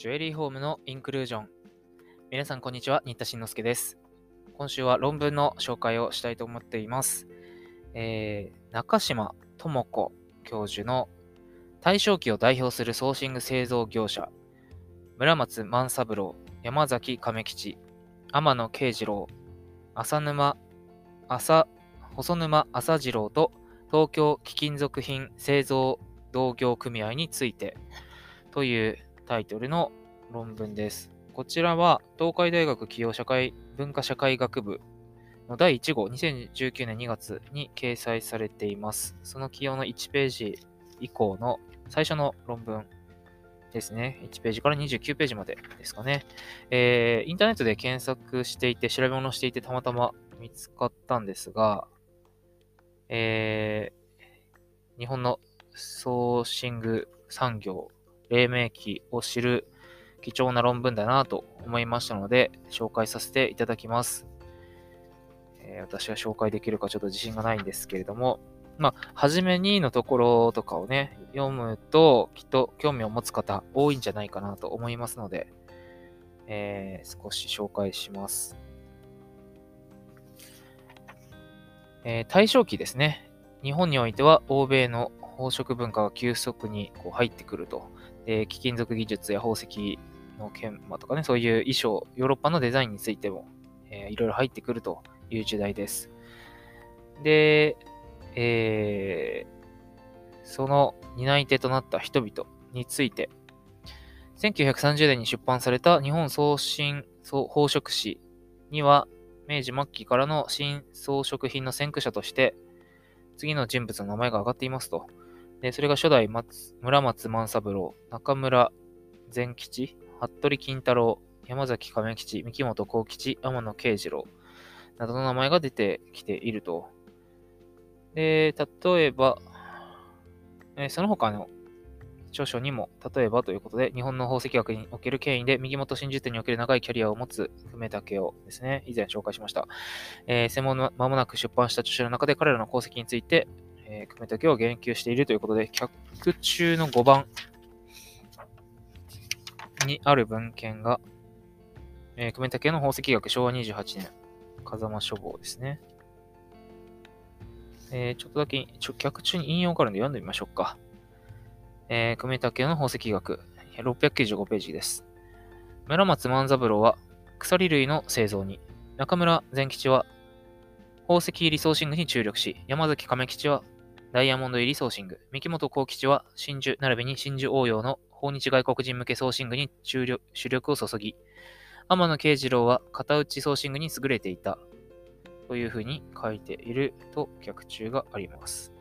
ジュエリーホームのインクルージョン。皆さん、こんにちは。新田慎之介です。今週は論文の紹介をしたいと思っています。えー、中島智子教授の大正期を代表するソーシング製造業者、村松万三郎、山崎亀吉、天野慶次郎、浅沼、浅、細沼浅次郎と東京貴金属品製造同業組合についてというタイトルの論文です。こちらは東海大学企業社会文化社会学部の第1号2019年2月に掲載されています。その企業の1ページ以降の最初の論文ですね。1ページから29ページまでですかね。えー、インターネットで検索していて、調べ物していてたまたま見つかったんですが、えー、日本のソーシング産業、黎明期を知る貴重な論文だなと思いましたので、紹介させていただきます。えー、私が紹介できるかちょっと自信がないんですけれども、まあ、はじめにのところとかをね、読むと、きっと興味を持つ方多いんじゃないかなと思いますので、えー、少し紹介します。えー、大正期ですね。日本においては欧米の宝飾文化が急速にこう入ってくると。で、貴金属技術や宝石の研磨とかね、そういう衣装、ヨーロッパのデザインについても、えー、いろいろ入ってくるという時代です。で、えー、その担い手となった人々について、1930年に出版された日本送信宝飾史には、明治末期からの新装飾品の先駆者として、次の人物の名前が挙がっていますと。で、それが初代松村松万三郎、中村善吉、服部金太郎、山崎亀吉、三木本幸吉、天野慶次郎などの名前が出てきていると。で、例えば、えその他の著書にも、例えばということで、日本の宝石学における権威で、右元真珠店における長いキャリアを持つ久米武雄ですね、以前紹介しました。えー、専門の間もなく出版した著書の中で彼らの功績について、えー、久米武雄を言及しているということで、客中の5番にある文献が、えー、久米武雄の宝石学昭和28年、風間書房ですね。えー、ちょっとだけ、ちょ、客中に引用があるんで読んでみましょうか。えー、組竹の宝石学、695ページです。村松万三郎は鎖類の製造に、中村善吉は宝石入りソーシングに注力し、山崎亀吉はダイヤモンド入りソーシング、三木本幸吉は真珠並びに真珠応用の訪日外国人向けソーシングに注力主力を注ぎ、天野慶次郎は型打ちソーシングに優れていたというふうに書いていると脚注があります。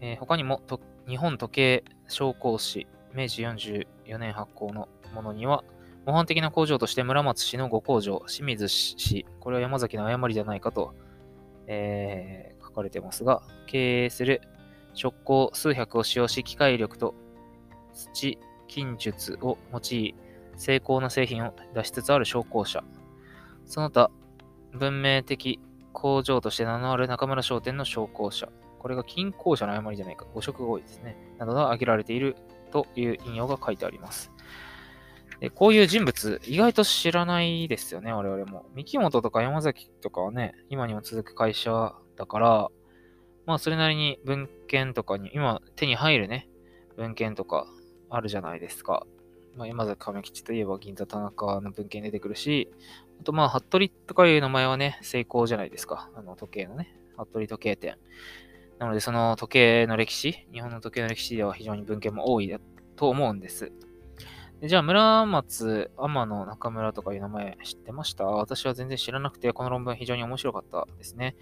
えー、他にも日本時計商工誌明治44年発行のものには、模範的な工場として村松氏のご工場、清水氏、これは山崎の誤りじゃないかと、えー、書かれてますが、経営する直行数百を使用し、機械力と土、金術を用い、精巧な製品を出しつつある商工社。その他、文明的工場として名のある中村商店の商工社。これが均衡者の誤りじゃないか、誤色合意ですね。などが挙げられているという引用が書いてあります。でこういう人物、意外と知らないですよね、我々も。三木本とか山崎とかはね、今にも続く会社だから、まあそれなりに文献とかに、今手に入るね、文献とかあるじゃないですか。まあ、山崎亀吉といえば銀座田中の文献出てくるし、あとまあ、服部とかいう名前はね、成功じゃないですか。あの時計のね、服部時計店。なので、その時計の歴史、日本の時計の歴史では非常に文献も多いと思うんです。じゃあ、村松、天野、中村とかいう名前知ってました？私は全然知らなくて、この論文非常に面白かったですね。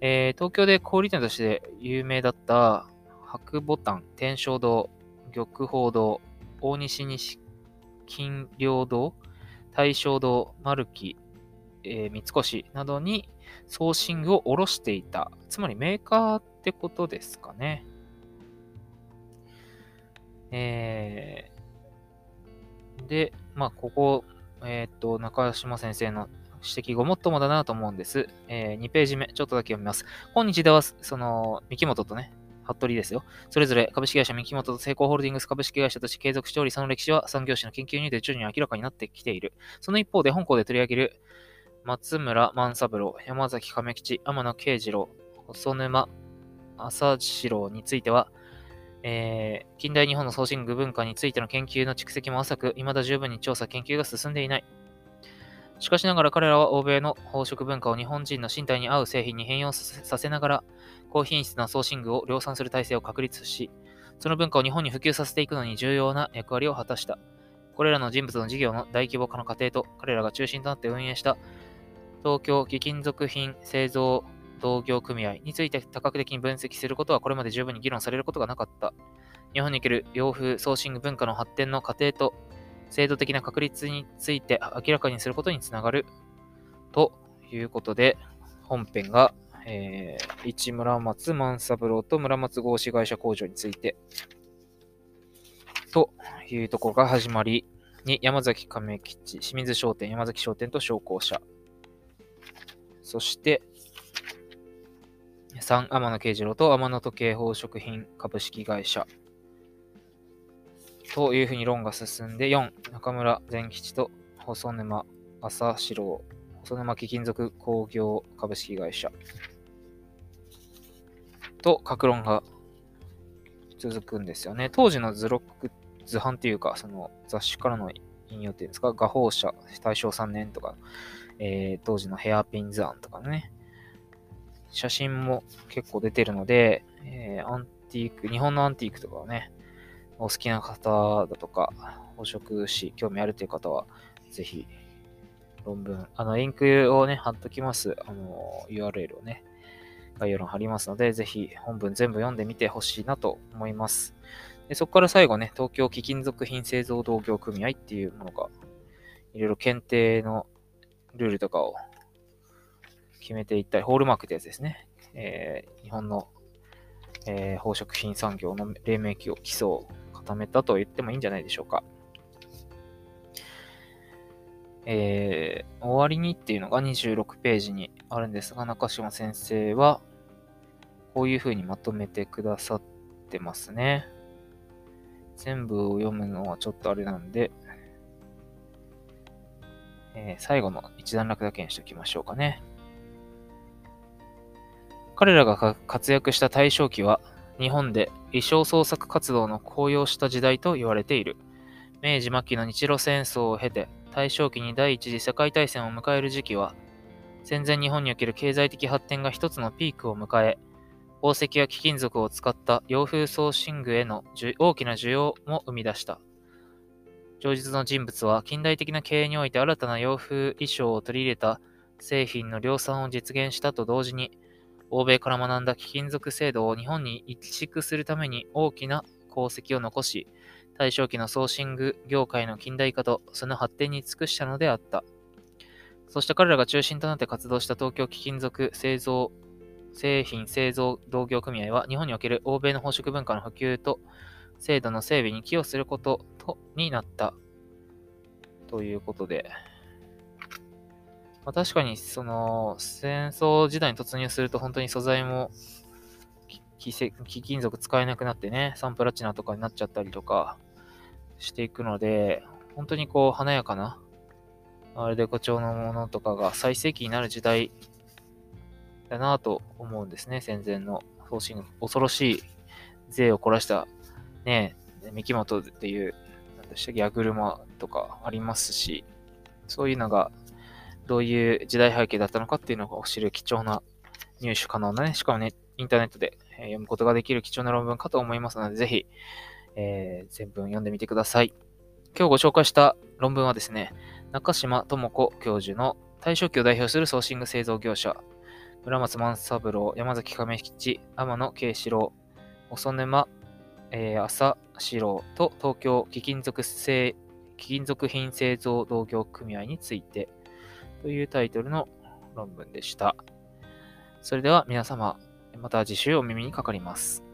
えー、東京で小売店として有名だった白ボタン、天正堂、玉宝堂、大西西金陵堂、大正堂、丸木、えー、三越などにソーシングを卸していた。つまりメーカーってことですかね。えー、で、まあ、ここ、えっ、と、中島先生の指摘ごもっともだなと思うんです。えー、2ページ目、ちょっとだけ読みます。今日では、その、三木本とね、服部ですよ。それぞれ株式会社三木本と成功ホールディングス株式会社として継続しており、その歴史は産業史の研究にて徐々に明らかになってきている。その一方で、本校で取り上げる松村万三郎、山崎亀吉、天野慶次郎、細沼朝次郎については、えー、近代日本の送信具文化についての研究の蓄積も浅く、未だ十分に調査、研究が進んでいない。しかしながら彼らは欧米の宝飾文化を日本人の身体に合う製品に変容させながら、高品質な送信具を量産する体制を確立し、その文化を日本に普及させていくのに重要な役割を果たした。これらの人物の事業の大規模化の過程と、彼らが中心となって運営した東京貴金属品製造同業組合について多角的に分析することはこれまで十分に議論されることがなかった。日本における洋風ソーシング文化の発展の過程と制度的な確立について明らかにすることにつながる。ということで、本編が、えー、市村松万三郎と村松合資会社工場について、というところが始まり、に山崎亀吉、清水商店、山崎商店と商工社。そして、3、天野慶次郎と天野時計宝飾品株式会社。というふうに論が進んで、4、中村善吉と細沼朝四郎、細沼貴金属工業株式会社。と、格論が続くんですよね。当時の図録、図版っていうか、その雑誌からの引用っていうんですか、画報社、大正3年とか、えー、当時のヘアピン図案とかね、写真も結構出てるので、えー、アンティーク、日本のアンティークとかをね、お好きな方だとか、宝飾史興味あるという方は、ぜひ、論文、あの、リンクをね、貼っときます。あの、URL をね、概要欄貼りますので、ぜひ本文全部読んでみてほしいなと思います。でそこから最後ね、東京貴金属品製造同業組合っていうものが、いろいろ検定のルールとかを決めていったり、ホールマークってやつですね。えー、日本の、えー、宝飾品産業の黎明期を基礎を固めたと言ってもいいんじゃないでしょうか。えー、終わりにっていうのが26ページにあるんですが、中島先生は、こういう風にまとめてくださってますね。全部を読むのはちょっとあれなんで、えー、最後の一段落だけにしておきましょうかね。彼らが活躍した大正期は、日本で衣装創作活動の高揚した時代と言われている。明治末期の日露戦争を経て、大正期に第一次世界大戦を迎える時期は、戦前日本における経済的発展が一つのピークを迎え、宝石や貴金属を使った洋風装身具への大きな需要も生み出した。上述の人物は近代的な経営において新たな洋風衣装を取り入れた製品の量産を実現したと同時に、欧米から学んだ貴金属制度を日本に移築するために大きな功績を残し、大正期のソーシング業界の近代化とその発展に尽くしたのであった。そして彼らが中心となって活動した東京貴金属製造、製品製造同業組合は日本における欧米の宝飾文化の普及と制度の整備に寄与することとになった。ということで、まあ、確かに、その、戦争時代に突入すると本当に素材も貴金属使えなくなってね、サンプラチナとかになっちゃったりとかしていくので、本当にこう華やかなアルデコ調のものとかが最盛期になる時代だなと思うんですね、戦前の方針。恐ろしい税を凝らしたね、三木本っていう、なんでしたっけ、矢車とかありますし、そういうのがどういう時代背景だったのかっていうのを知る貴重な入手可能なね、しかもね、インターネットで読むことができる貴重な論文かと思いますので、ぜひ、えー、全文読んでみてください。今日ご紹介した論文はですね、中島智子教授の大正期を代表するソーシング製造業者、村松万三郎、山崎亀吉、天野慶四郎、細沼、えー、朝四郎と東京貴金属製貴金属品製造同業組合についてというタイトルの論文でした。それでは皆様、また次週お耳にかかります。